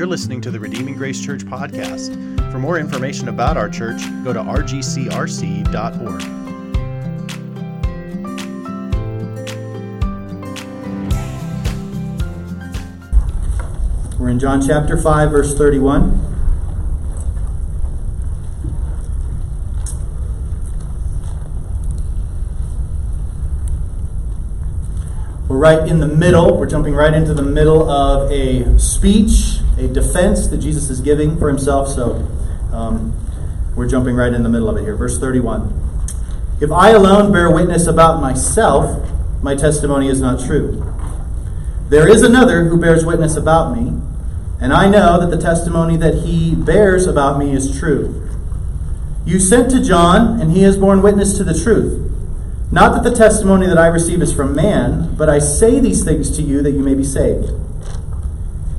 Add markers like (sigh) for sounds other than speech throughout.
You're listening to the Redeeming Grace Church podcast. For more information about our church, go to rgcrc.org. We're in John chapter 5, verse 31. We're right in the middle. We're jumping right into the middle of a speech, a defense that Jesus is giving for himself. So um, we're jumping right in the middle of it here. Verse 31. If I alone bear witness about myself, my testimony is not true. There is another who bears witness about me, and I know that the testimony that he bears about me is true. You sent to John, and he has borne witness to the truth. Not that the testimony that I receive is from man, but I say these things to you that you may be saved.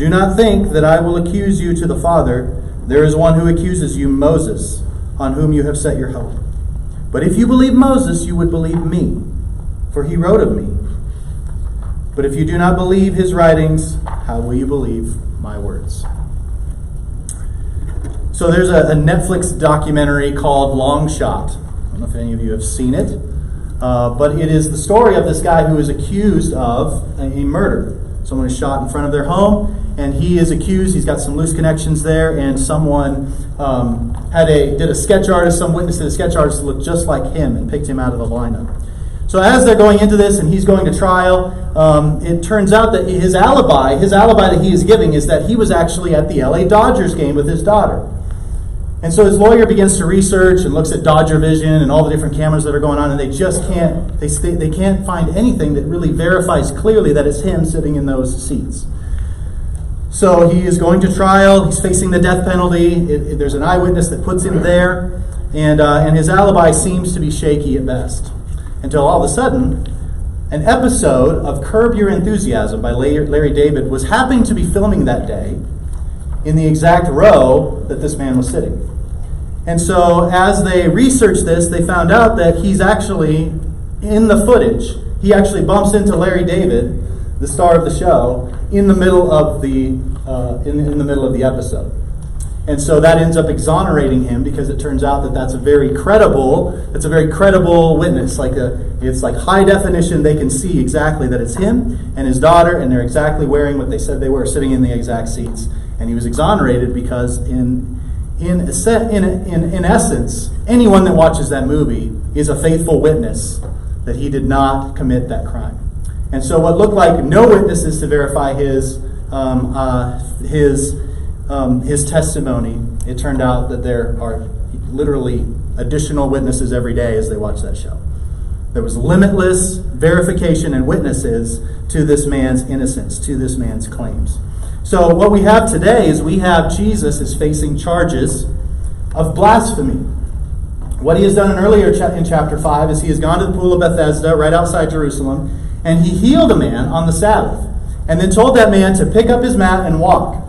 Do not think that I will accuse you to the Father. There is one who accuses you, Moses, on whom you have set your hope. But if you believe Moses, you would believe me, for he wrote of me. But if you do not believe his writings, how will you believe my words? So there's a, a Netflix documentary called Long Shot I don't know if any of you have seen it, uh, but it is the story of this guy who is accused of a, a murder. Someone is shot in front of their home, and he is accused. He's got some loose connections there, and someone um, had a did a sketch artist. Some witness did a sketch artist looked just like him and picked him out of the lineup. So as they're going into this, and he's going to trial, um, it turns out that his alibi, his alibi that he is giving, is that he was actually at the LA Dodgers game with his daughter. And so his lawyer begins to research and looks at Dodger Vision and all the different cameras that are going on, and they just can't they they can't find anything that really verifies clearly that it's him sitting in those seats. So he is going to trial. He's facing the death penalty. It, it, there's an eyewitness that puts him there, and uh, and his alibi seems to be shaky at best. Until all of a sudden, an episode of Curb Your Enthusiasm by Larry David was happening to be filming that day in the exact row that this man was sitting. And so, as they researched this, they found out that he's actually in the footage. He actually bumps into Larry David, the star of the show, in the middle of the uh, in, in the middle of the episode. And so that ends up exonerating him because it turns out that that's a very credible, that's a very credible witness. Like a, it's like high definition. They can see exactly that it's him and his daughter, and they're exactly wearing what they said they were, sitting in the exact seats. And he was exonerated because in in, in, in, in essence, anyone that watches that movie is a faithful witness that he did not commit that crime. And so, what looked like no witnesses to verify his, um, uh, his, um, his testimony, it turned out that there are literally additional witnesses every day as they watch that show. There was limitless verification and witnesses to this man's innocence, to this man's claims. So, what we have today is we have Jesus is facing charges of blasphemy. What he has done in earlier in chapter 5 is he has gone to the pool of Bethesda right outside Jerusalem and he healed a man on the Sabbath and then told that man to pick up his mat and walk.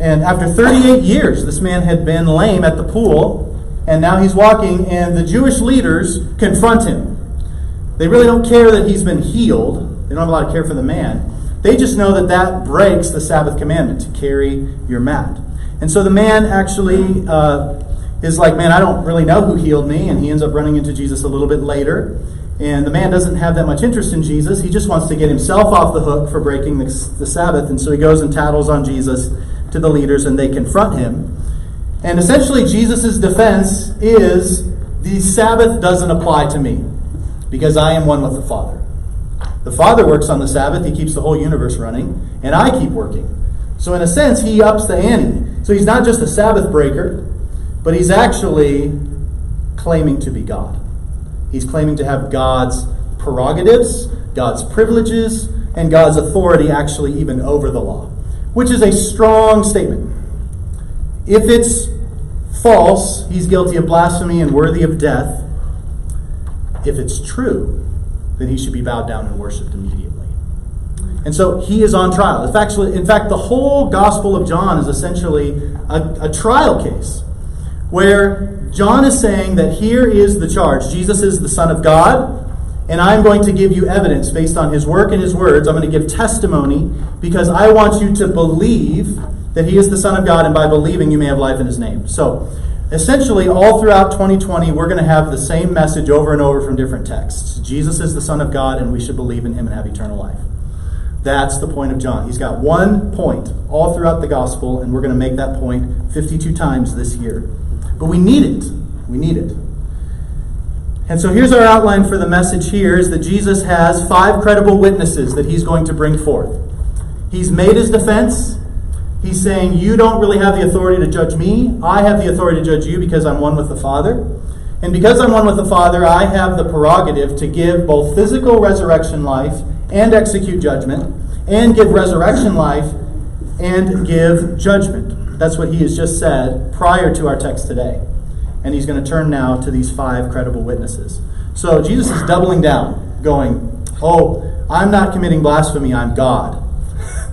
And after 38 years, this man had been lame at the pool and now he's walking, and the Jewish leaders confront him. They really don't care that he's been healed, they don't have a lot of care for the man. They just know that that breaks the Sabbath commandment to carry your mat. And so the man actually uh, is like, Man, I don't really know who healed me. And he ends up running into Jesus a little bit later. And the man doesn't have that much interest in Jesus. He just wants to get himself off the hook for breaking the, the Sabbath. And so he goes and tattles on Jesus to the leaders and they confront him. And essentially, Jesus' defense is the Sabbath doesn't apply to me because I am one with the Father. The Father works on the Sabbath, He keeps the whole universe running, and I keep working. So, in a sense, He ups the ante. So, He's not just a Sabbath breaker, but He's actually claiming to be God. He's claiming to have God's prerogatives, God's privileges, and God's authority actually even over the law, which is a strong statement. If it's false, he's guilty of blasphemy and worthy of death. If it's true, then he should be bowed down and worshipped immediately. And so he is on trial. In fact, in fact the whole Gospel of John is essentially a, a trial case where John is saying that here is the charge Jesus is the Son of God, and I'm going to give you evidence based on his work and his words. I'm going to give testimony because I want you to believe that he is the Son of God, and by believing, you may have life in his name. So, essentially, all throughout 2020, we're going to have the same message over and over from different texts Jesus is the Son of God, and we should believe in him and have eternal life. That's the point of John. He's got one point all throughout the gospel, and we're going to make that point 52 times this year. But we need it. We need it. And so here's our outline for the message here is that Jesus has five credible witnesses that he's going to bring forth. He's made his defense. He's saying, You don't really have the authority to judge me. I have the authority to judge you because I'm one with the Father. And because I'm one with the Father, I have the prerogative to give both physical resurrection life and execute judgment, and give resurrection life and give judgment. That's what he has just said prior to our text today. And he's going to turn now to these five credible witnesses. So Jesus is doubling down, going, Oh, I'm not committing blasphemy, I'm God. (laughs)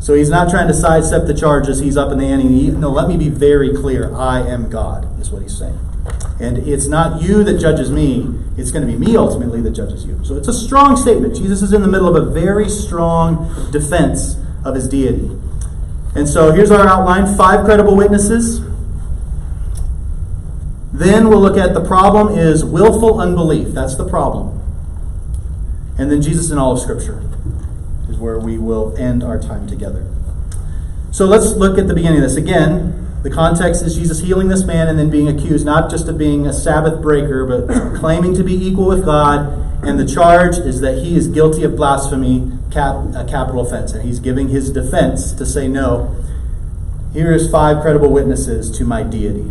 So he's not trying to sidestep the charges. He's up in the ante. No, let me be very clear. I am God, is what he's saying. And it's not you that judges me, it's going to be me ultimately that judges you. So it's a strong statement. Jesus is in the middle of a very strong defense of his deity. And so here's our outline five credible witnesses. Then we'll look at the problem is willful unbelief. That's the problem. And then Jesus in all of Scripture is where we will end our time together. So let's look at the beginning of this. Again, the context is Jesus healing this man and then being accused not just of being a Sabbath breaker, but claiming to be equal with God. And the charge is that he is guilty of blasphemy, cap, a capital offense. And he's giving his defense to say, no, here is five credible witnesses to my deity.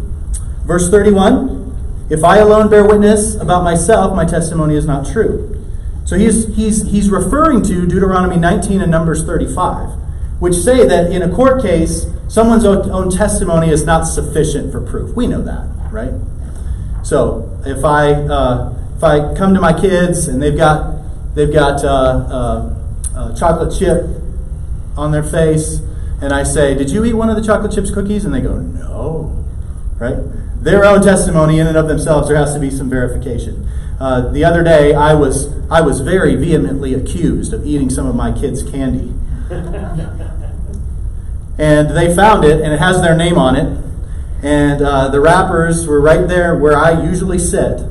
Verse 31 If I alone bear witness about myself, my testimony is not true. So he's, he's, he's referring to Deuteronomy 19 and Numbers 35, which say that in a court case, someone's own, testimony is not sufficient for proof. We know that, right? So if I, uh, if I come to my kids and they've got, they've got uh, uh, uh chocolate chip on their face, and I say, Did you eat one of the chocolate chips cookies? And they go, No, right? Their own testimony in and of themselves, there has to be some verification. Uh, the other day, I was I was very vehemently accused of eating some of my kids' candy, and they found it, and it has their name on it, and uh, the wrappers were right there where I usually sit,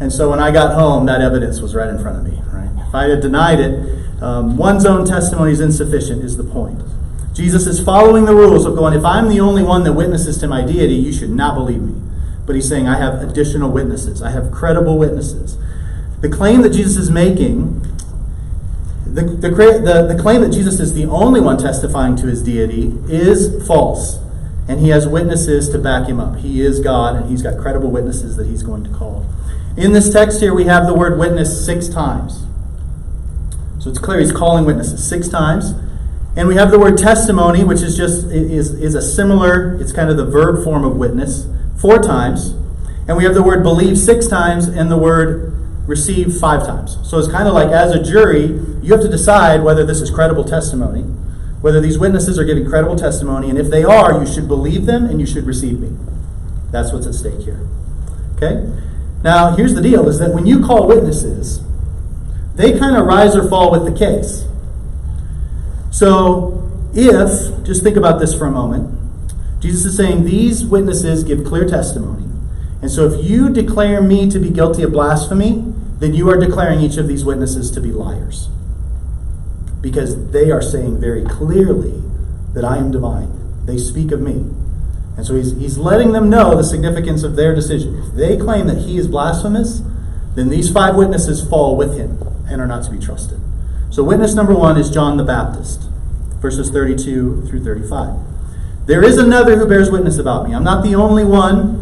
and so when I got home, that evidence was right in front of me. Right? If I had denied it, um, one's own testimony is insufficient. Is the point? Jesus is following the rules of going. If I'm the only one that witnesses to my deity, you should not believe me. But he's saying, I have additional witnesses. I have credible witnesses. The claim that Jesus is making, the, the, the, the claim that Jesus is the only one testifying to his deity, is false. And he has witnesses to back him up. He is God, and he's got credible witnesses that he's going to call. In this text here, we have the word witness six times. So it's clear he's calling witnesses six times. And we have the word testimony, which is just is, is a similar, it's kind of the verb form of witness four times, and we have the word believe six times and the word receive five times. So it's kind of like as a jury, you have to decide whether this is credible testimony, whether these witnesses are giving credible testimony, and if they are, you should believe them and you should receive me. That's what's at stake here. Okay? Now, here's the deal is that when you call witnesses, they kind of rise or fall with the case. So, if, just think about this for a moment, Jesus is saying these witnesses give clear testimony. And so if you declare me to be guilty of blasphemy, then you are declaring each of these witnesses to be liars. Because they are saying very clearly that I am divine They speak of me. And so he's, he's letting them know the significance of their decision. If they claim that he is blasphemous, then these five witnesses fall with him and are not to be trusted. So, witness number one is John the Baptist, verses 32 through 35. There is another who bears witness about me. I'm not the only one.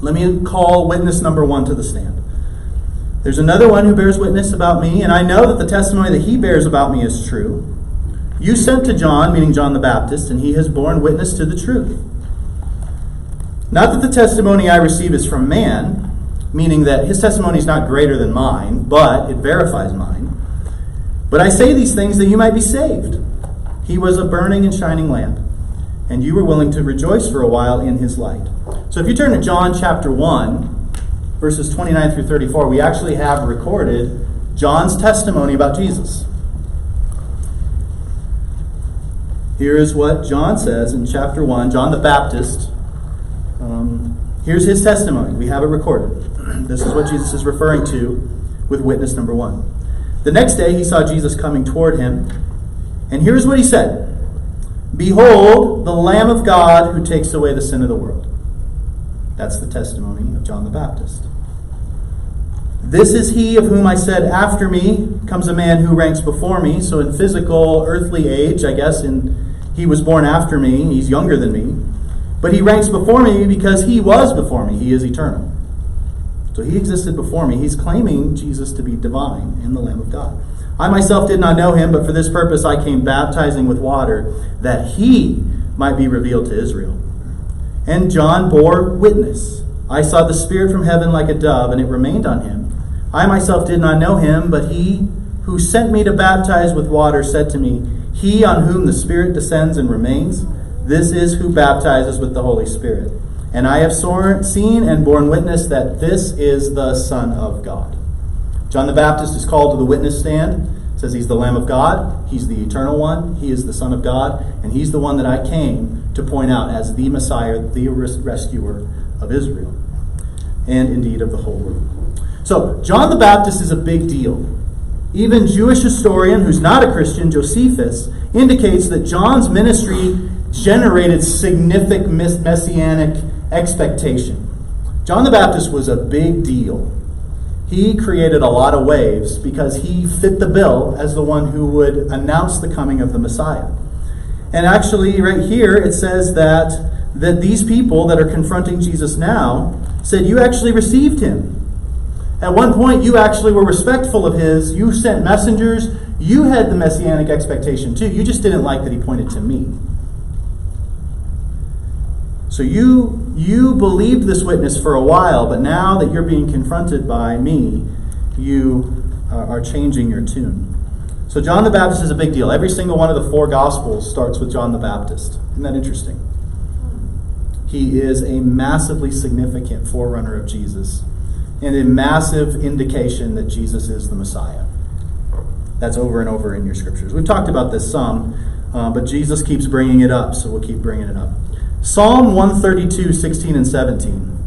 Let me call witness number one to the stand. There's another one who bears witness about me, and I know that the testimony that he bears about me is true. You sent to John, meaning John the Baptist, and he has borne witness to the truth. Not that the testimony I receive is from man, meaning that his testimony is not greater than mine, but it verifies mine. But I say these things that you might be saved. He was a burning and shining lamp, and you were willing to rejoice for a while in his light. So if you turn to John chapter 1, verses 29 through 34, we actually have recorded John's testimony about Jesus. Here is what John says in chapter 1, John the Baptist. Here's his testimony. We have it recorded. (clears throat) This is what Jesus is referring to with witness number 1. The next day he saw Jesus coming toward him, and here's what he said Behold, the Lamb of God who takes away the sin of the world. That's the testimony of John the Baptist. This is he of whom I said, After me comes a man who ranks before me. So, in physical, earthly age, I guess, in, he was born after me. He's younger than me. But he ranks before me because he was before me. He is eternal. So he existed before me. He's claiming Jesus to be divine and the Lamb of God. I myself did not know him, but for this purpose I came baptizing with water, that he might be revealed to Israel. And John bore witness. I saw the Spirit from heaven like a dove, and it remained on him. I myself did not know him, but he who sent me to baptize with water said to me, He on whom the Spirit descends and remains, this is who baptizes with the Holy Spirit. And I have seen and borne witness that this is the Son of God. John the Baptist is called to the witness stand. says he's the Lamb of God, he's the eternal one, he is the Son of God, and he's the one that I came to point out as the Messiah, the rescuer of Israel, and indeed of the whole world. So, John the Baptist is a big deal. Even Jewish historian who's not a Christian, Josephus, indicates that John's ministry generated significant messianic expectation. John the Baptist was a big deal. He created a lot of waves because he fit the bill as the one who would announce the coming of the Messiah. And actually, right here, it says that, that these people that are confronting Jesus now said, You actually received him. At one point, you actually were respectful of his. You sent messengers. You had the messianic expectation too. You just didn't like that he pointed to me. So you you believed this witness for a while, but now that you're being confronted by me, you uh, are changing your tune. So John the Baptist is a big deal. Every single one of the four gospels starts with John the Baptist. Isn't that interesting? He is a massively significant forerunner of Jesus and a massive indication that Jesus is the Messiah. That's over and over in your scriptures. We've talked about this some, uh, but Jesus keeps bringing it up, so we'll keep bringing it up. Psalm 132, 16 and 17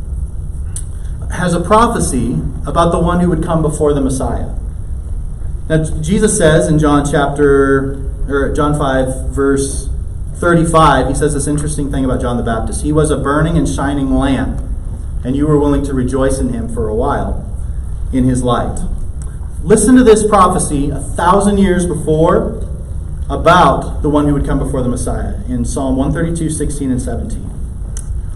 has a prophecy about the one who would come before the Messiah. Now, Jesus says in John chapter, or John 5, verse 35, he says this interesting thing about John the Baptist. He was a burning and shining lamp, and you were willing to rejoice in him for a while in his light. Listen to this prophecy a thousand years before about the one who would come before the Messiah in Psalm 132, 16, and 17.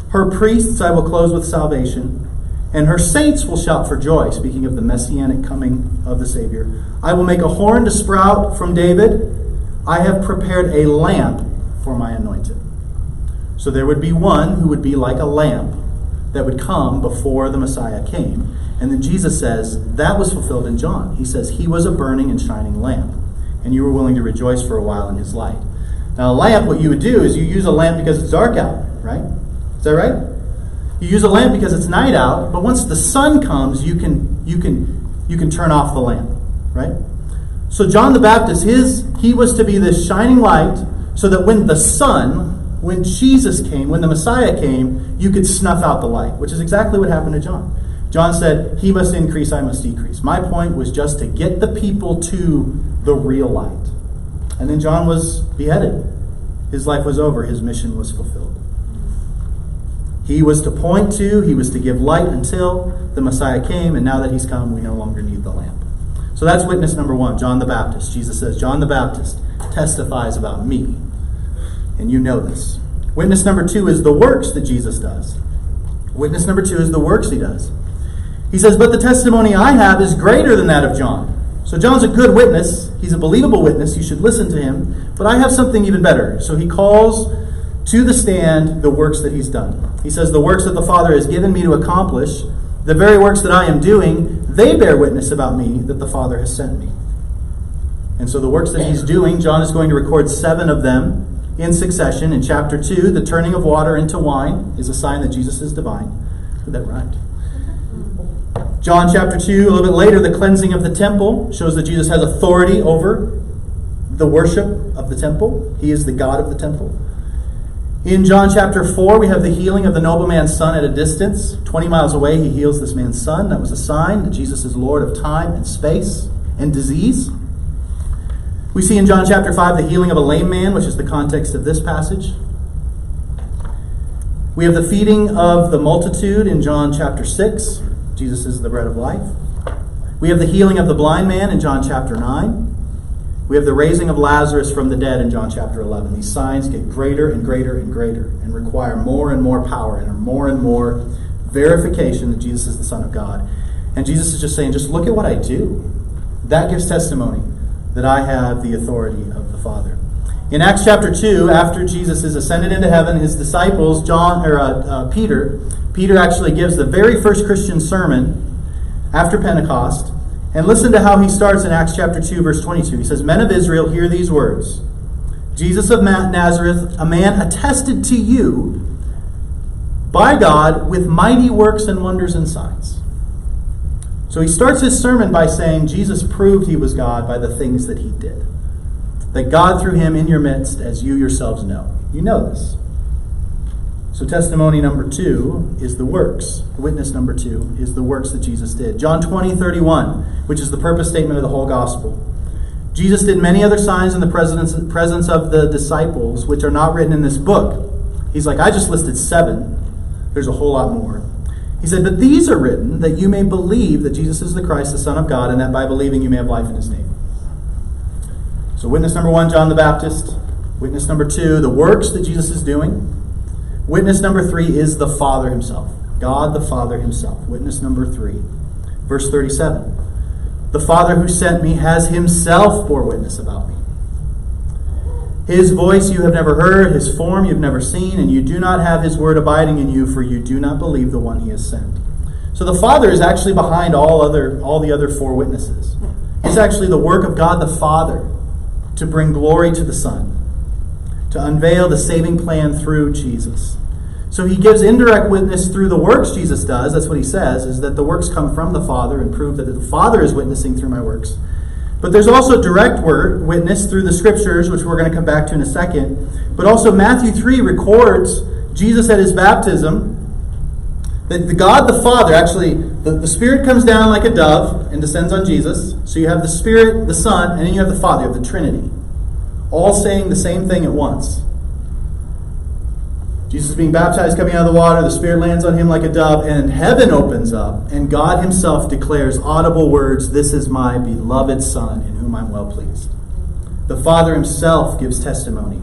Her priests I will close with salvation, and her saints will shout for joy, speaking of the messianic coming of the Savior. I will make a horn to sprout from David. I have prepared a lamp for my anointed. So there would be one who would be like a lamp that would come before the Messiah came. And then Jesus says that was fulfilled in John. He says he was a burning and shining lamp and you were willing to rejoice for a while in his light. Now, a lamp, what you would do is you use a lamp because it's dark out, right? Is that right? You use a lamp because it's night out, but once the sun comes, you can you can you can turn off the lamp, right? So John the Baptist, his he was to be this shining light, so that when the sun, when Jesus came, when the Messiah came, you could snuff out the light, which is exactly what happened to John. John said, He must increase, I must decrease. My point was just to get the people to the real light. And then John was beheaded. his life was over, his mission was fulfilled. He was to point to, he was to give light until the Messiah came, and now that he's come, we no longer need the lamp. So that's witness number one, John the Baptist. Jesus says, John the Baptist testifies about me. And you know this. Witness number two is the works that Jesus does. Witness number two is the works he does. He says, But the testimony I have is greater than that of John. So John's a good witness. He's a believable witness. You should listen to him. But I have something even better. So he calls to the stand the works that he's done. He says, The works that the Father has given me to accomplish, the very works that I am doing, they bear witness about me that the Father has sent me. And so the works that he's doing, John is going to record seven of them in succession. In chapter 2, the turning of water into wine is a sign that Jesus is divine. That right? John chapter 2, a little bit later, the cleansing of the temple shows that Jesus has authority over the worship of the temple. He is the God of the temple. In John chapter 4, we have the healing of the nobleman's son at a distance. 20 miles away, he heals this man's son. That was a sign that Jesus is Lord of time and space and disease. We see in John chapter 5 the healing of a lame man, which is the context of this passage. We have the feeding of the multitude in John chapter 6. Jesus is the bread of life. We have the healing of the blind man in John chapter 9. We have the raising of Lazarus from the dead in John chapter 11. These signs get greater and greater and greater and require more and more power and are more and more verification that Jesus is the Son of God. And Jesus is just saying, just look at what I do. That gives testimony that I have the authority of the Father. In Acts chapter 2, after Jesus is ascended into heaven, his disciples, John or uh, uh, Peter, Peter actually gives the very first Christian sermon after Pentecost. And listen to how he starts in Acts chapter 2, verse 22. He says, Men of Israel, hear these words Jesus of Nazareth, a man attested to you by God with mighty works and wonders and signs so he starts his sermon by saying Jesus proved he was God by the things that he did. That God threw him in your midst, as you yourselves know. You know this. So, testimony number two is the works. Witness number two is the works that Jesus did. John 20, 31, which is the purpose statement of the whole gospel. Jesus did many other signs in the presence of the disciples, which are not written in this book. He's like, I just listed seven. There's a whole lot more. He said, But these are written that you may believe that Jesus is the Christ, the Son of God, and that by believing you may have life in his name. So, witness number one, John the Baptist. Witness number two, the works that Jesus is doing. Witness number three is the Father himself, God the Father himself. Witness number three, verse 37. The Father who sent me has himself bore witness about me. His voice you have never heard, his form you've never seen, and you do not have his word abiding in you, for you do not believe the one he has sent. So the Father is actually behind all other all the other four witnesses. It's actually the work of God the Father to bring glory to the Son, to unveil the saving plan through Jesus. So he gives indirect witness through the works Jesus does. That's what he says, is that the works come from the Father and prove that the Father is witnessing through my works. But there's also direct word, witness through the scriptures, which we're going to come back to in a second. But also, Matthew 3 records Jesus at his baptism. The God the Father, actually, the, the Spirit comes down like a dove and descends on Jesus. So you have the Spirit, the Son, and then you have the Father, you have the Trinity. All saying the same thing at once. Jesus being baptized, coming out of the water, the Spirit lands on him like a dove, and heaven opens up, and God Himself declares audible words This is my beloved Son, in whom I'm well pleased. The Father Himself gives testimony.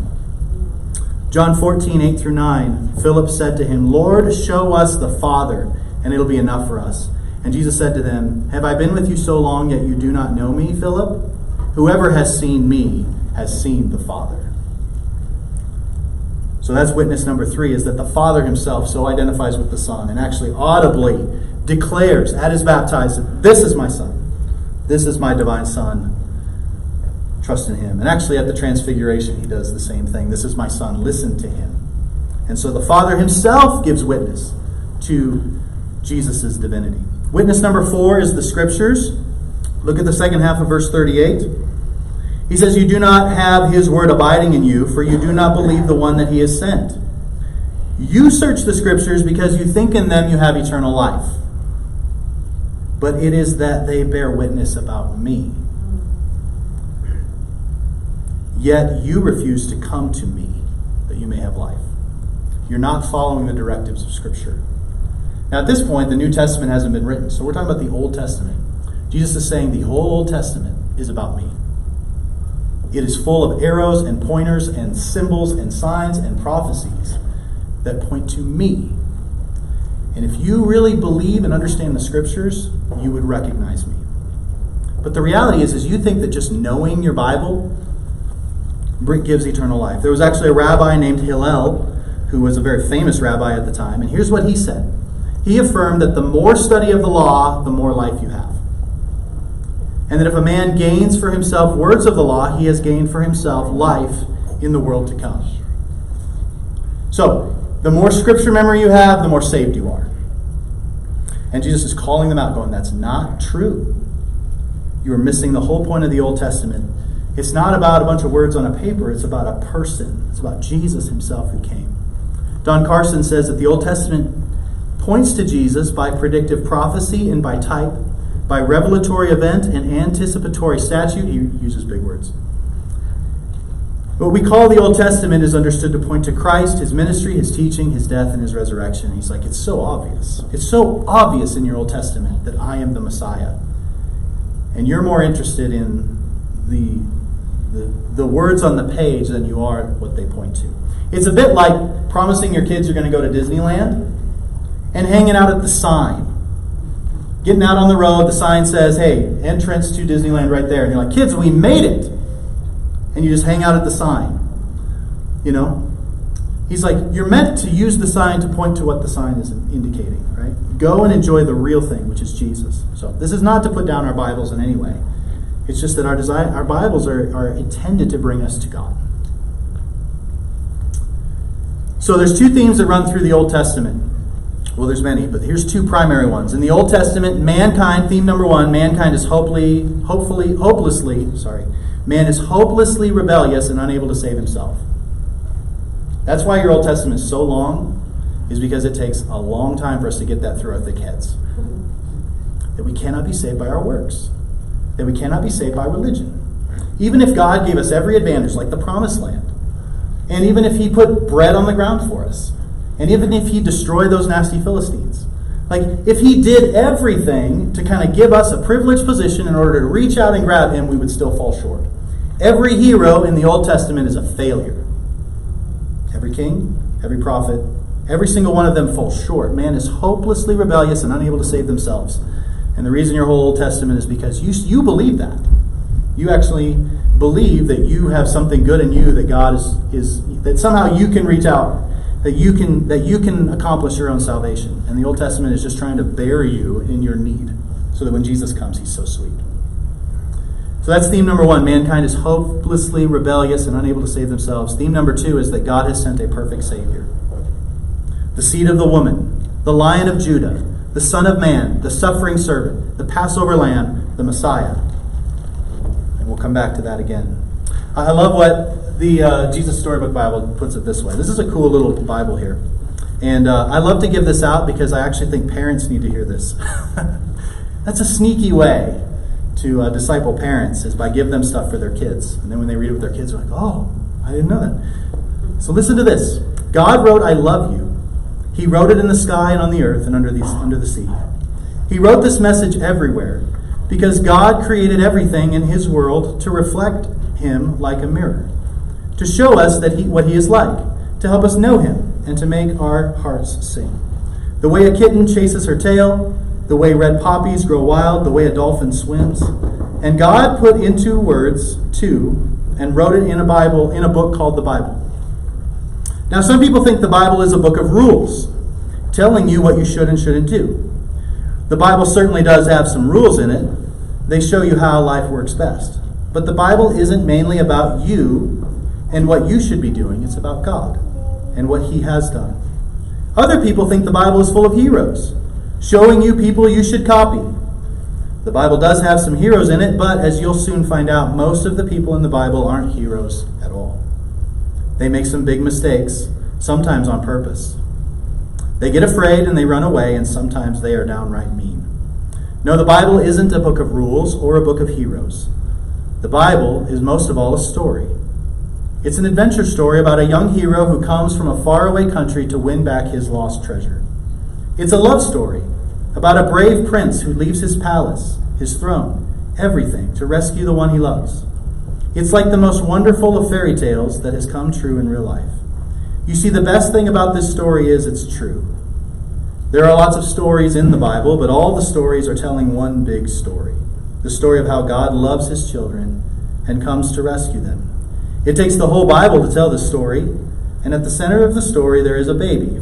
John 14, 8 through 9, Philip said to him, Lord, show us the Father, and it'll be enough for us. And Jesus said to them, Have I been with you so long, yet you do not know me, Philip? Whoever has seen me has seen the Father. So that's witness number three is that the Father himself so identifies with the Son and actually audibly declares at his baptism, This is my Son. This is my divine Son. Trust in him. And actually at the transfiguration, he does the same thing. This is my Son. Listen to him. And so the Father himself gives witness to Jesus' divinity. Witness number four is the Scriptures. Look at the second half of verse 38. He says, You do not have his word abiding in you, for you do not believe the one that he has sent. You search the scriptures because you think in them you have eternal life. But it is that they bear witness about me. Yet you refuse to come to me that you may have life. You're not following the directives of Scripture. Now, at this point, the New Testament hasn't been written, so we're talking about the Old Testament. Jesus is saying the whole Old Testament is about me. It is full of arrows and pointers and symbols and signs and prophecies that point to me. And if you really believe and understand the scriptures, you would recognize me. But the reality is, is you think that just knowing your Bible gives eternal life. There was actually a rabbi named Hillel, who was a very famous rabbi at the time, and here's what he said. He affirmed that the more study of the law, the more life you have. And that if a man gains for himself words of the law, he has gained for himself life in the world to come. So, the more scripture memory you have, the more saved you are. And Jesus is calling them out, going, That's not true. You are missing the whole point of the Old Testament. It's not about a bunch of words on a paper, it's about a person. It's about Jesus himself who came. Don Carson says that the Old Testament points to Jesus by predictive prophecy and by type, by revelatory event and anticipatory statute. He uses big words. What we call the Old Testament is understood to point to Christ, his ministry, his teaching, his death, and his resurrection. He's like, it's so obvious. It's so obvious in your Old Testament that I am the Messiah. And you're more interested in the, the, the words on the page than you are what they point to. It's a bit like promising your kids you're going to go to Disneyland and hanging out at the sign. Getting out on the road, the sign says, hey, entrance to Disneyland right there. And you're like, kids, we made it and you just hang out at the sign. You know? He's like, you're meant to use the sign to point to what the sign is indicating, right? Go and enjoy the real thing, which is Jesus. So this is not to put down our Bibles in any way. It's just that our desire, our Bibles are, are intended to bring us to God. So there's two themes that run through the Old Testament. Well, there's many, but here's two primary ones. In the Old Testament, mankind, theme number one, mankind is hopefully, hopefully, hopelessly, sorry, Man is hopelessly rebellious and unable to save himself. That's why your Old Testament is so long, is because it takes a long time for us to get that through our thick heads. That we cannot be saved by our works, that we cannot be saved by religion. Even if God gave us every advantage, like the promised land, and even if He put bread on the ground for us, and even if He destroyed those nasty Philistines, like, if he did everything to kind of give us a privileged position in order to reach out and grab him, we would still fall short. Every hero in the Old Testament is a failure. Every king, every prophet, every single one of them falls short. Man is hopelessly rebellious and unable to save themselves. And the reason your whole Old Testament is because you, you believe that. You actually believe that you have something good in you that God is, is that somehow you can reach out that you can that you can accomplish your own salvation. And the Old Testament is just trying to bury you in your need so that when Jesus comes, he's so sweet. So that's theme number one. Mankind is hopelessly rebellious and unable to save themselves. Theme number two is that God has sent a perfect Savior. The seed of the woman, the lion of Judah, the Son of Man, the suffering servant, the Passover lamb, the Messiah. And we'll come back to that again. I love what the uh, Jesus Storybook Bible puts it this way. This is a cool little Bible here. And uh, I love to give this out because I actually think parents need to hear this. (laughs) That's a sneaky way to uh, disciple parents is by give them stuff for their kids. And then when they read it with their kids, they're like, oh, I didn't know that. So listen to this. God wrote, I love you. He wrote it in the sky and on the earth and under the, under the sea. He wrote this message everywhere because God created everything in His world to reflect Him like a mirror to show us that he, what he is like, to help us know him, and to make our hearts sing. The way a kitten chases her tail, the way red poppies grow wild, the way a dolphin swims. And God put into words too, and wrote it in a Bible, in a book called the Bible. Now, some people think the Bible is a book of rules, telling you what you should and shouldn't do. The Bible certainly does have some rules in it. They show you how life works best. But the Bible isn't mainly about you and what you should be doing. It's about God and what He has done. Other people think the Bible is full of heroes, showing you people you should copy. The Bible does have some heroes in it, but as you'll soon find out, most of the people in the Bible aren't heroes. They make some big mistakes, sometimes on purpose. They get afraid and they run away, and sometimes they are downright mean. No, the Bible isn't a book of rules or a book of heroes. The Bible is most of all a story It's an adventure story about a young hero who comes from a faraway country to win back his lost treasure. It's a love story about a brave prince who leaves his palace, his throne, everything to rescue the one he loves. It's like the most wonderful of fairy tales that has come true in real life. You see, the best thing about this story is it's true. There are lots of stories in the Bible, but all the stories are telling one big story the story of how God loves his children and comes to rescue them. It takes the whole Bible to tell this story, and at the center of the story, there is a baby.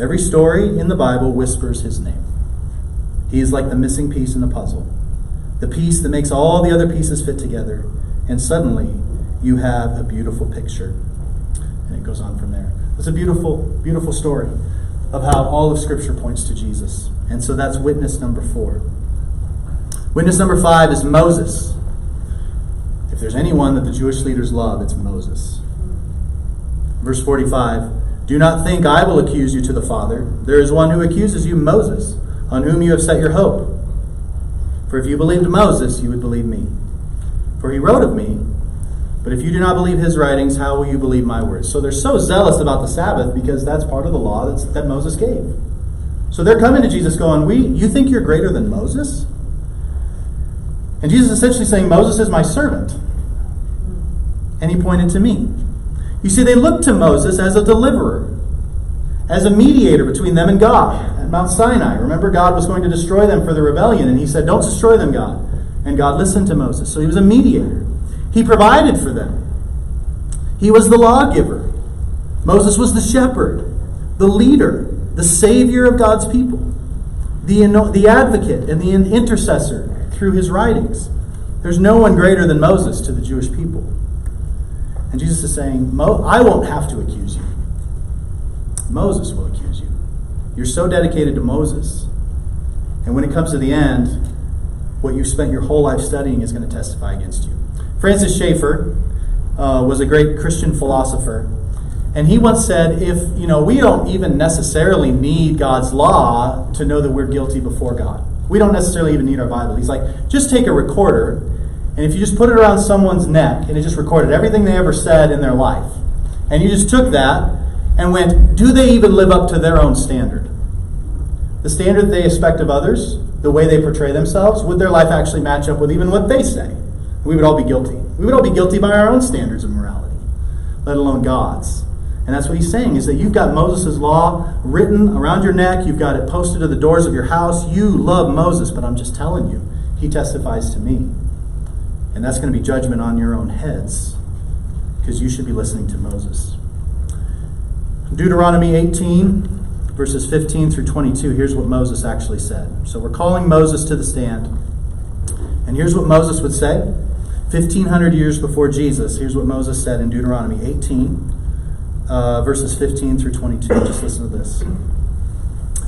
Every story in the Bible whispers his name. He is like the missing piece in the puzzle, the piece that makes all the other pieces fit together, and suddenly you have a beautiful picture. And it goes on from there. It's a beautiful, beautiful story of how all of Scripture points to Jesus. And so that's witness number four. Witness number five is Moses. If there's anyone that the Jewish leaders love, it's Moses. Verse 45 Do not think I will accuse you to the Father. There is one who accuses you, Moses, on whom you have set your hope. For if you believed Moses, you would believe me. For he wrote of me. But if you do not believe his writings, how will you believe my words? So they're so zealous about the Sabbath because that's part of the law that Moses gave. So they're coming to Jesus going, "We, you think you're greater than Moses?" And Jesus is essentially saying, Moses is my servant. And he pointed to me. You see, they looked to Moses as a deliverer, as a mediator between them and God at Mount Sinai. Remember, God was going to destroy them for the rebellion, and he said, Don't destroy them, God. And God listened to Moses. So he was a mediator. He provided for them. He was the lawgiver. Moses was the shepherd, the leader, the savior of God's people, the, the advocate, and the intercessor through his writings. There's no one greater than Moses to the Jewish people. And Jesus is saying, I won't have to accuse you. Moses will accuse you. You're so dedicated to Moses. And when it comes to the end, what you spent your whole life studying is going to testify against you. Francis Schaeffer uh, was a great Christian philosopher. And he once said, if, you know, we don't even necessarily need God's law to know that we're guilty before God. We don't necessarily even need our Bible. He's like, just take a recorder, and if you just put it around someone's neck and it just recorded everything they ever said in their life, and you just took that and went, do they even live up to their own standard? The standard they expect of others, the way they portray themselves, would their life actually match up with even what they say? We would all be guilty. We would all be guilty by our own standards of morality, let alone God's. And that's what he's saying is that you've got Moses' law written around your neck, you've got it posted to the doors of your house. You love Moses, but I'm just telling you, he testifies to me. And that's going to be judgment on your own heads because you should be listening to Moses. Deuteronomy 18, verses 15 through 22, here's what Moses actually said. So we're calling Moses to the stand. And here's what Moses would say 1,500 years before Jesus. Here's what Moses said in Deuteronomy 18, uh, verses 15 through 22. Just listen to this.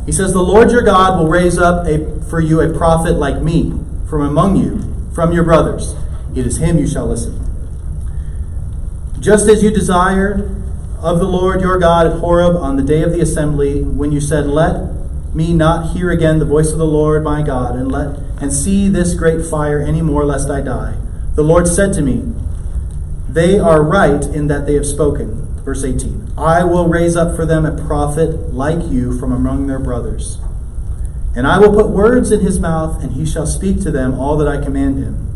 He says, The Lord your God will raise up a, for you a prophet like me from among you, from your brothers. It is him you shall listen. Just as you desired of the Lord your God at Horeb on the day of the assembly, when you said, Let me not hear again the voice of the Lord my God, and let and see this great fire any more, lest I die. The Lord said to me, They are right in that they have spoken. Verse 18 I will raise up for them a prophet like you from among their brothers. And I will put words in his mouth, and he shall speak to them all that I command him.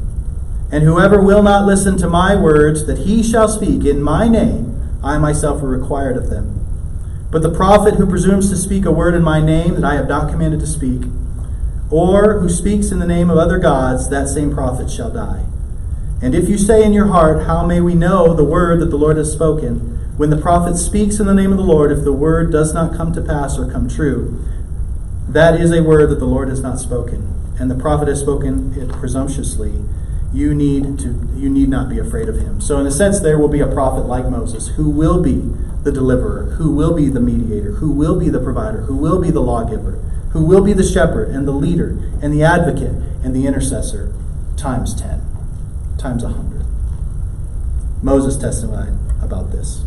And whoever will not listen to my words that he shall speak in my name, I myself will require of them. But the prophet who presumes to speak a word in my name that I have not commanded to speak, or who speaks in the name of other gods, that same prophet shall die. And if you say in your heart, How may we know the word that the Lord has spoken? When the prophet speaks in the name of the Lord, if the word does not come to pass or come true, that is a word that the Lord has not spoken, and the prophet has spoken it presumptuously. You need to you need not be afraid of him. So in a sense there will be a prophet like Moses who will be the deliverer, who will be the mediator, who will be the provider, who will be the lawgiver, who will be the shepherd and the leader and the advocate and the intercessor times 10, times a 100. Moses testified about this.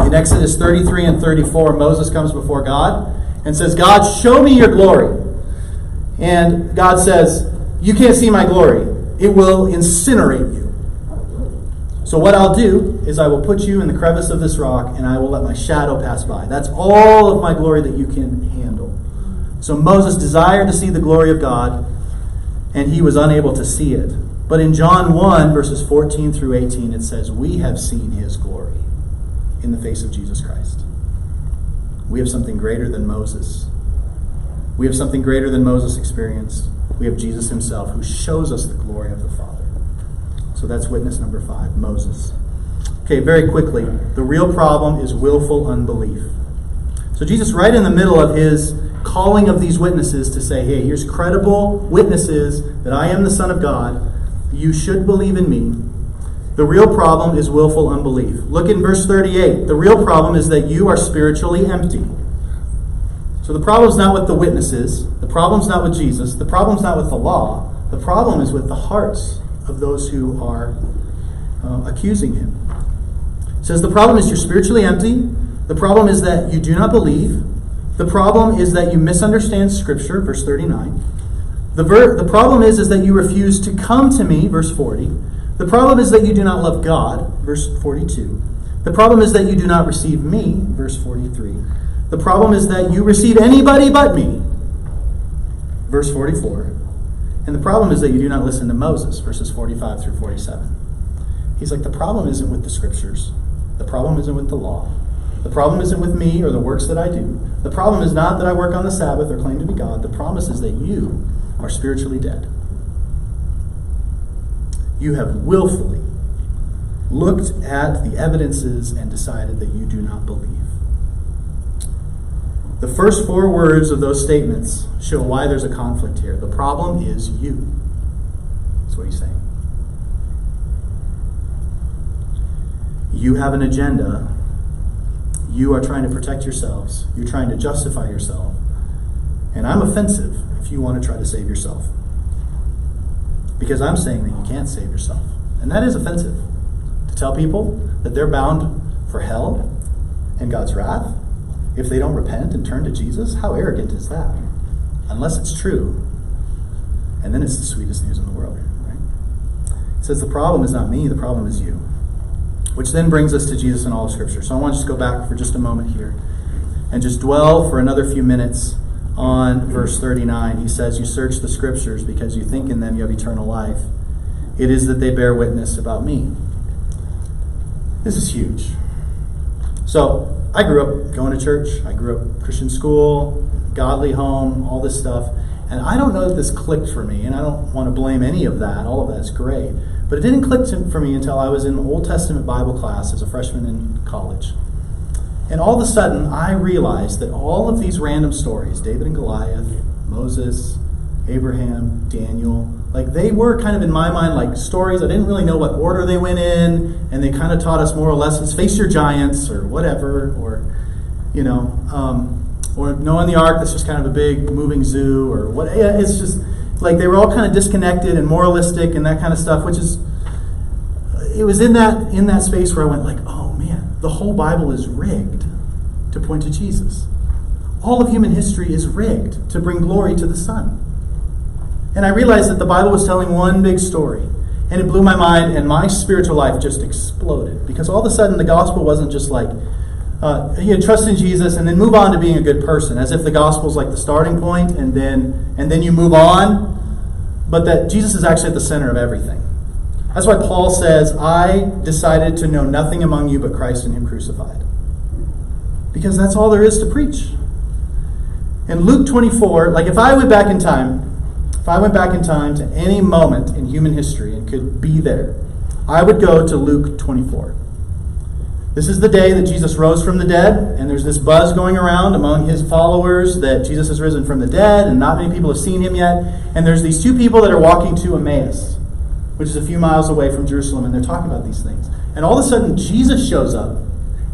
In Exodus 33 and 34, Moses comes before God and says, God, show me your glory. And God says, You can't see my glory, it will incinerate you. So what I'll do is I will put you in the crevice of this rock and I will let my shadow pass by. That's all of my glory that you can handle. So Moses desired to see the glory of God and he was unable to see it. But in John 1, verses 14 through 18, it says, We have seen his glory in the face of Jesus Christ. We have something greater than Moses. We have something greater than Moses experienced. We have Jesus himself who shows us the glory of the Father. So that's witness number five Moses. Okay, very quickly. The real problem is willful unbelief. So Jesus, right in the middle of his calling of these witnesses to say, hey, here's credible witnesses that I am the Son of God. You should believe in me. The real problem is willful unbelief. Look in verse 38. The real problem is that you are spiritually empty. So the problem is not with the witnesses. The problem is not with Jesus. The problem is not with the law. The problem is with the hearts of those who are uh, accusing him. It says the problem is you're spiritually empty. The problem is that you do not believe. The problem is that you misunderstand Scripture, verse 39. The, ver- the problem is, is that you refuse to come to me, verse 40. The problem is that you do not love God, verse 42. The problem is that you do not receive me, verse 43. The problem is that you receive anybody but me, verse 44. And the problem is that you do not listen to Moses, verses 45 through 47. He's like, the problem isn't with the scriptures. The problem isn't with the law. The problem isn't with me or the works that I do. The problem is not that I work on the Sabbath or claim to be God. The promise is that you are spiritually dead. You have willfully looked at the evidences and decided that you do not believe. The first four words of those statements show why there's a conflict here. The problem is you. That's what he's saying. You have an agenda. You are trying to protect yourselves. You're trying to justify yourself. And I'm offensive if you want to try to save yourself. Because I'm saying that you can't save yourself. And that is offensive. To tell people that they're bound for hell and God's wrath if they don't repent and turn to Jesus? How arrogant is that? Unless it's true. And then it's the sweetest news in the world. Right? It says the problem is not me, the problem is you. Which then brings us to Jesus in all of Scripture. So I want to just go back for just a moment here and just dwell for another few minutes on verse 39. He says, You search the Scriptures because you think in them you have eternal life. It is that they bear witness about me. This is huge. So, I grew up going to church. I grew up Christian school, godly home, all this stuff. And I don't know that this clicked for me, and I don't want to blame any of that. All of that's great. But it didn't click for me until I was in Old Testament Bible class as a freshman in college. And all of a sudden, I realized that all of these random stories David and Goliath, Moses, Abraham, Daniel like they were kind of in my mind like stories. I didn't really know what order they went in, and they kind of taught us moral lessons: face your giants, or whatever, or you know, um, or Noah and the Ark. That's just kind of a big moving zoo, or what? It's just like they were all kind of disconnected and moralistic and that kind of stuff, which is. It was in that in that space where I went like, oh man, the whole Bible is rigged to point to Jesus. All of human history is rigged to bring glory to the Son. And I realized that the Bible was telling one big story. And it blew my mind, and my spiritual life just exploded. Because all of a sudden, the gospel wasn't just like, uh, you know, trust in Jesus and then move on to being a good person, as if the gospel is like the starting point, and then and then you move on. But that Jesus is actually at the center of everything. That's why Paul says, "I decided to know nothing among you but Christ and Him crucified," because that's all there is to preach. In Luke 24, like if I went back in time I went back in time to any moment in human history and could be there, I would go to Luke 24. This is the day that Jesus rose from the dead, and there's this buzz going around among his followers that Jesus has risen from the dead, and not many people have seen him yet. And there's these two people that are walking to Emmaus, which is a few miles away from Jerusalem, and they're talking about these things. And all of a sudden, Jesus shows up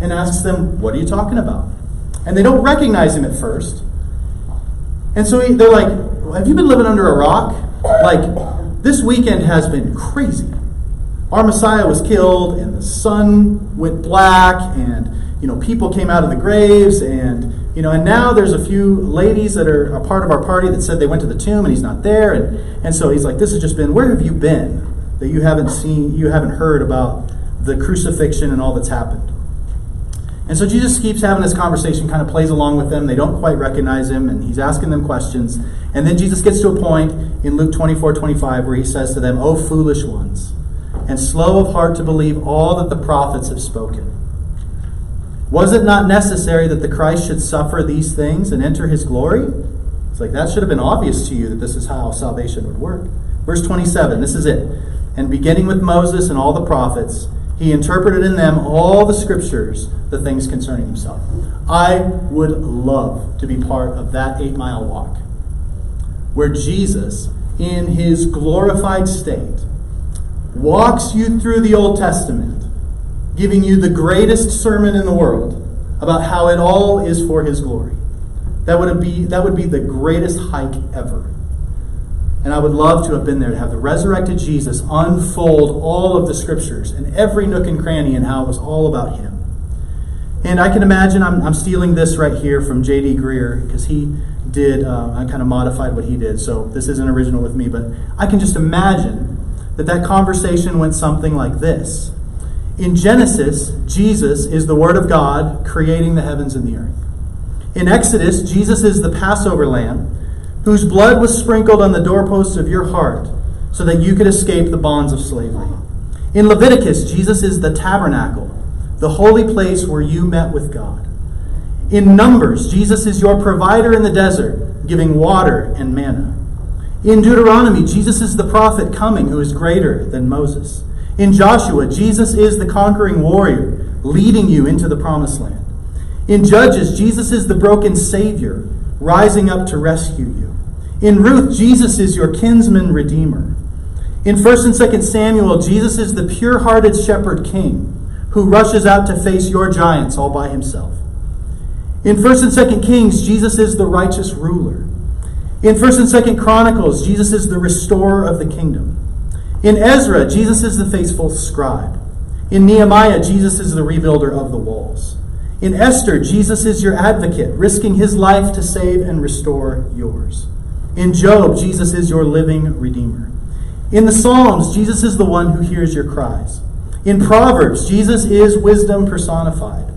and asks them, What are you talking about? And they don't recognize him at first. And so they're like, have you been living under a rock? Like, this weekend has been crazy. Our Messiah was killed, and the sun went black, and you know, people came out of the graves, and you know, and now there's a few ladies that are a part of our party that said they went to the tomb and he's not there, and and so he's like, this has just been, where have you been that you haven't seen, you haven't heard about the crucifixion and all that's happened. And so Jesus keeps having this conversation, kind of plays along with them. They don't quite recognize him, and he's asking them questions. And then Jesus gets to a point in Luke 24 25 where he says to them, O foolish ones, and slow of heart to believe all that the prophets have spoken. Was it not necessary that the Christ should suffer these things and enter his glory? It's like that should have been obvious to you that this is how salvation would work. Verse 27, this is it. And beginning with Moses and all the prophets, he interpreted in them all the scriptures, the things concerning himself. I would love to be part of that eight mile walk where Jesus, in his glorified state, walks you through the Old Testament, giving you the greatest sermon in the world about how it all is for his glory. That would be, that would be the greatest hike ever. And I would love to have been there to have the resurrected Jesus unfold all of the scriptures and every nook and cranny and how it was all about him. And I can imagine, I'm, I'm stealing this right here from J.D. Greear because he did, uh, I kind of modified what he did. So this isn't original with me, but I can just imagine that that conversation went something like this. In Genesis, Jesus is the Word of God creating the heavens and the earth. In Exodus, Jesus is the Passover lamb whose blood was sprinkled on the doorposts of your heart so that you could escape the bonds of slavery. In Leviticus, Jesus is the tabernacle, the holy place where you met with God. In Numbers, Jesus is your provider in the desert, giving water and manna. In Deuteronomy, Jesus is the prophet coming who is greater than Moses. In Joshua, Jesus is the conquering warrior, leading you into the promised land. In Judges, Jesus is the broken Savior, rising up to rescue you. In Ruth, Jesus is your kinsman redeemer. In 1st and 2nd Samuel, Jesus is the pure hearted shepherd king who rushes out to face your giants all by himself. In 1st and 2nd Kings, Jesus is the righteous ruler. In 1st and 2nd Chronicles, Jesus is the restorer of the kingdom. In Ezra, Jesus is the faithful scribe. In Nehemiah, Jesus is the rebuilder of the walls. In Esther, Jesus is your advocate, risking his life to save and restore yours. In Job, Jesus is your living Redeemer. In the Psalms, Jesus is the one who hears your cries. In Proverbs, Jesus is wisdom personified.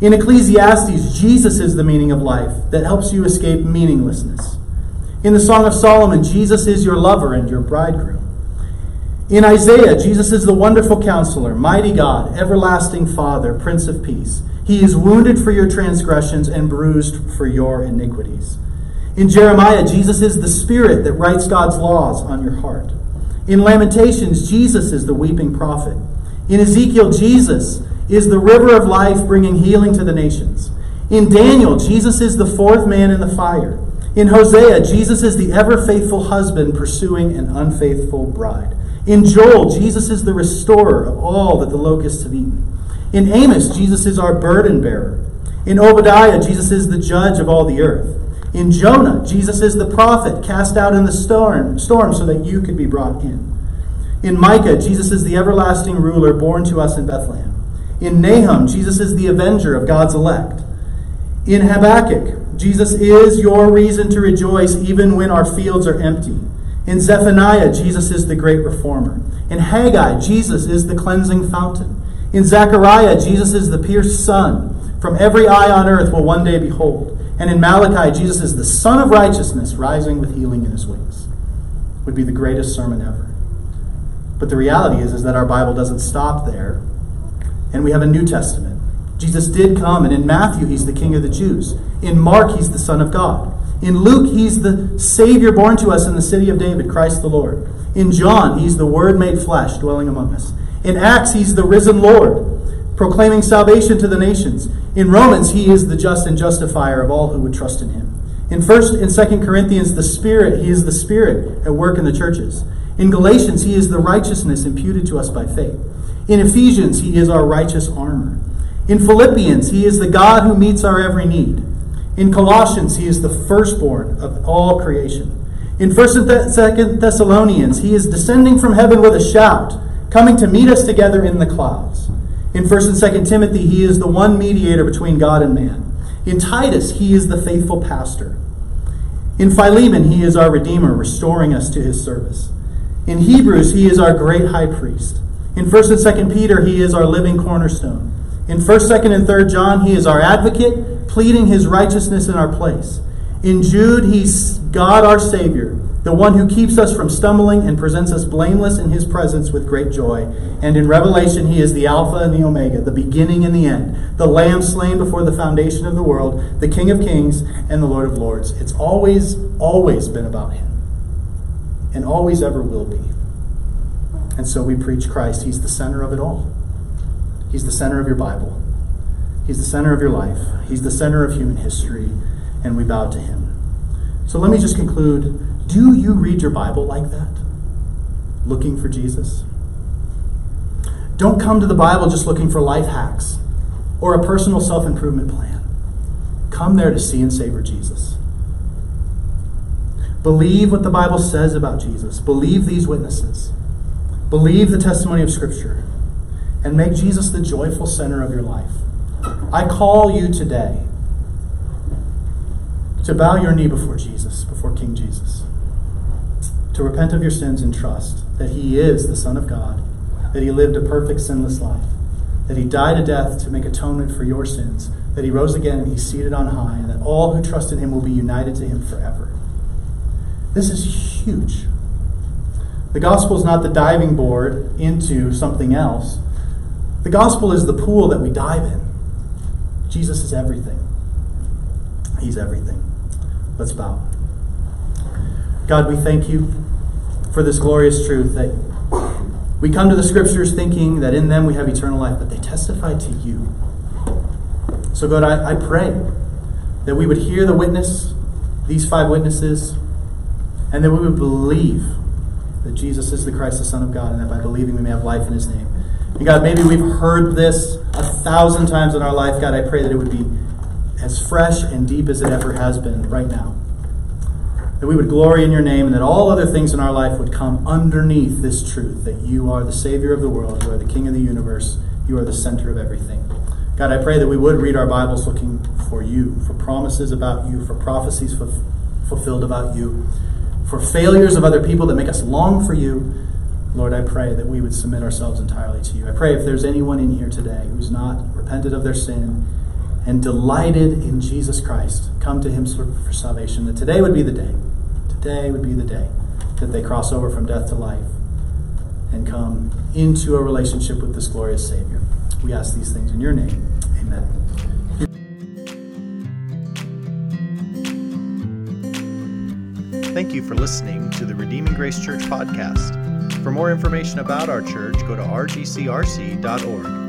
In Ecclesiastes, Jesus is the meaning of life that helps you escape meaninglessness. In the Song of Solomon, Jesus is your lover and your bridegroom. In Isaiah, Jesus is the wonderful counselor, mighty God, everlasting Father, Prince of Peace. He is wounded for your transgressions and bruised for your iniquities. In Jeremiah, Jesus is the Spirit that writes God's laws on your heart. In Lamentations, Jesus is the weeping prophet. In Ezekiel, Jesus is the river of life bringing healing to the nations. In Daniel, Jesus is the fourth man in the fire. In Hosea, Jesus is the ever faithful husband pursuing an unfaithful bride. In Joel, Jesus is the restorer of all that the locusts have eaten. In Amos, Jesus is our burden bearer. In Obadiah, Jesus is the judge of all the earth. In Jonah, Jesus is the prophet cast out in the storm, storm so that you could be brought in. In Micah, Jesus is the everlasting ruler born to us in Bethlehem. In Nahum, Jesus is the avenger of God's elect. In Habakkuk, Jesus is your reason to rejoice even when our fields are empty. In Zephaniah, Jesus is the great reformer. In Haggai, Jesus is the cleansing fountain. In Zechariah, Jesus is the pierced Son. From every eye on earth will one day behold. And in Malachi, Jesus is the Sun of Righteousness rising with healing in his wings. Would be the greatest sermon ever. But the reality is, is that our Bible doesn't stop there. And we have a New Testament. Jesus did come, and in Matthew, he's the King of the Jews. In Mark, he's the Son of God. In Luke, he's the Savior born to us in the city of David, Christ the Lord. In John, he's the Word made flesh dwelling among us. In Acts, he's the risen Lord proclaiming salvation to the nations. In Romans, he is the just and justifier of all who would trust in him. In 1st and 2nd Corinthians, the Spirit, he is the Spirit at work in the churches. In Galatians, he is the righteousness imputed to us by faith. In Ephesians, he is our righteous armor. In Philippians, he is the God who meets our every need. In Colossians, he is the firstborn of all creation. In 1st and 2nd Thessalonians, he is descending from heaven with a shout, coming to meet us together in the clouds. In 1st and 2nd Timothy, he is the one mediator between God and man. In Titus, he is the faithful pastor. In Philemon, he is our Redeemer, restoring us to his service. In Hebrews, he is our great high priest. In 1st and 2nd Peter, he is our living cornerstone. In 1st, 2nd, and 3rd John, he is our advocate, pleading his righteousness in our place. In Jude, he's God our Savior, the one who keeps us from stumbling and presents us blameless in his presence with great joy. And in Revelation, he is the Alpha and the Omega, the beginning and the end, the Lamb slain before the foundation of the world, the King of kings and the Lord of lords. It's always, always been about him, and always ever will be. And so we preach Christ. He's the center of it all. He's the center of your Bible. He's the center of your life. He's the center of human history, and we bow to him. So let me just conclude. Do you read your Bible like that? Looking for Jesus? Don't come to the Bible just looking for life hacks or a personal self improvement plan. Come there to see and savor Jesus. Believe what the Bible says about Jesus. Believe these witnesses. Believe the testimony of Scripture and make Jesus the joyful center of your life. I call you today to bow your knee before Jesus, before King Jesus, to repent of your sins and trust that He is the Son of God, that He lived a perfect, sinless life, that He died a death to make atonement for your sins, that He rose again and He's seated on high, and that all who trust in Him will be united to Him forever. This is huge. The gospel is not the diving board into something else. The gospel is the pool that we dive in. Jesus is everything. He's everything. Let's bow. God, we thank you for this glorious truth that we come to the scriptures thinking that in them we have eternal life, but they testify to you. So, God, I, I pray that we would hear the witness, these five witnesses, and that we would believe that Jesus is the Christ, the Son of God, and that by believing we may have life in his name. And God, maybe we've heard this a thousand times in our life. God, I pray that it would be as fresh and deep as it ever has been right now. That we would glory in your name and that all other things in our life would come underneath this truth that you are the Savior of the world, you are the King of the universe, you are the center of everything. God, I pray that we would read our Bibles looking for you, for promises about you, for prophecies fulfilled about you for failures of other people that make us long for you, Lord, I pray that we would submit ourselves entirely to you. I pray if there's anyone in here today who's not repented of their sin and delighted in Jesus Christ, come to him for salvation, that today would be the day. Today would be the day that they cross over from death to life and come into a relationship with this glorious Savior. We ask these things in your name. Amen. Thank you for listening to the Redeeming Grace Church podcast. For more information about our church, go to rgcrc.org.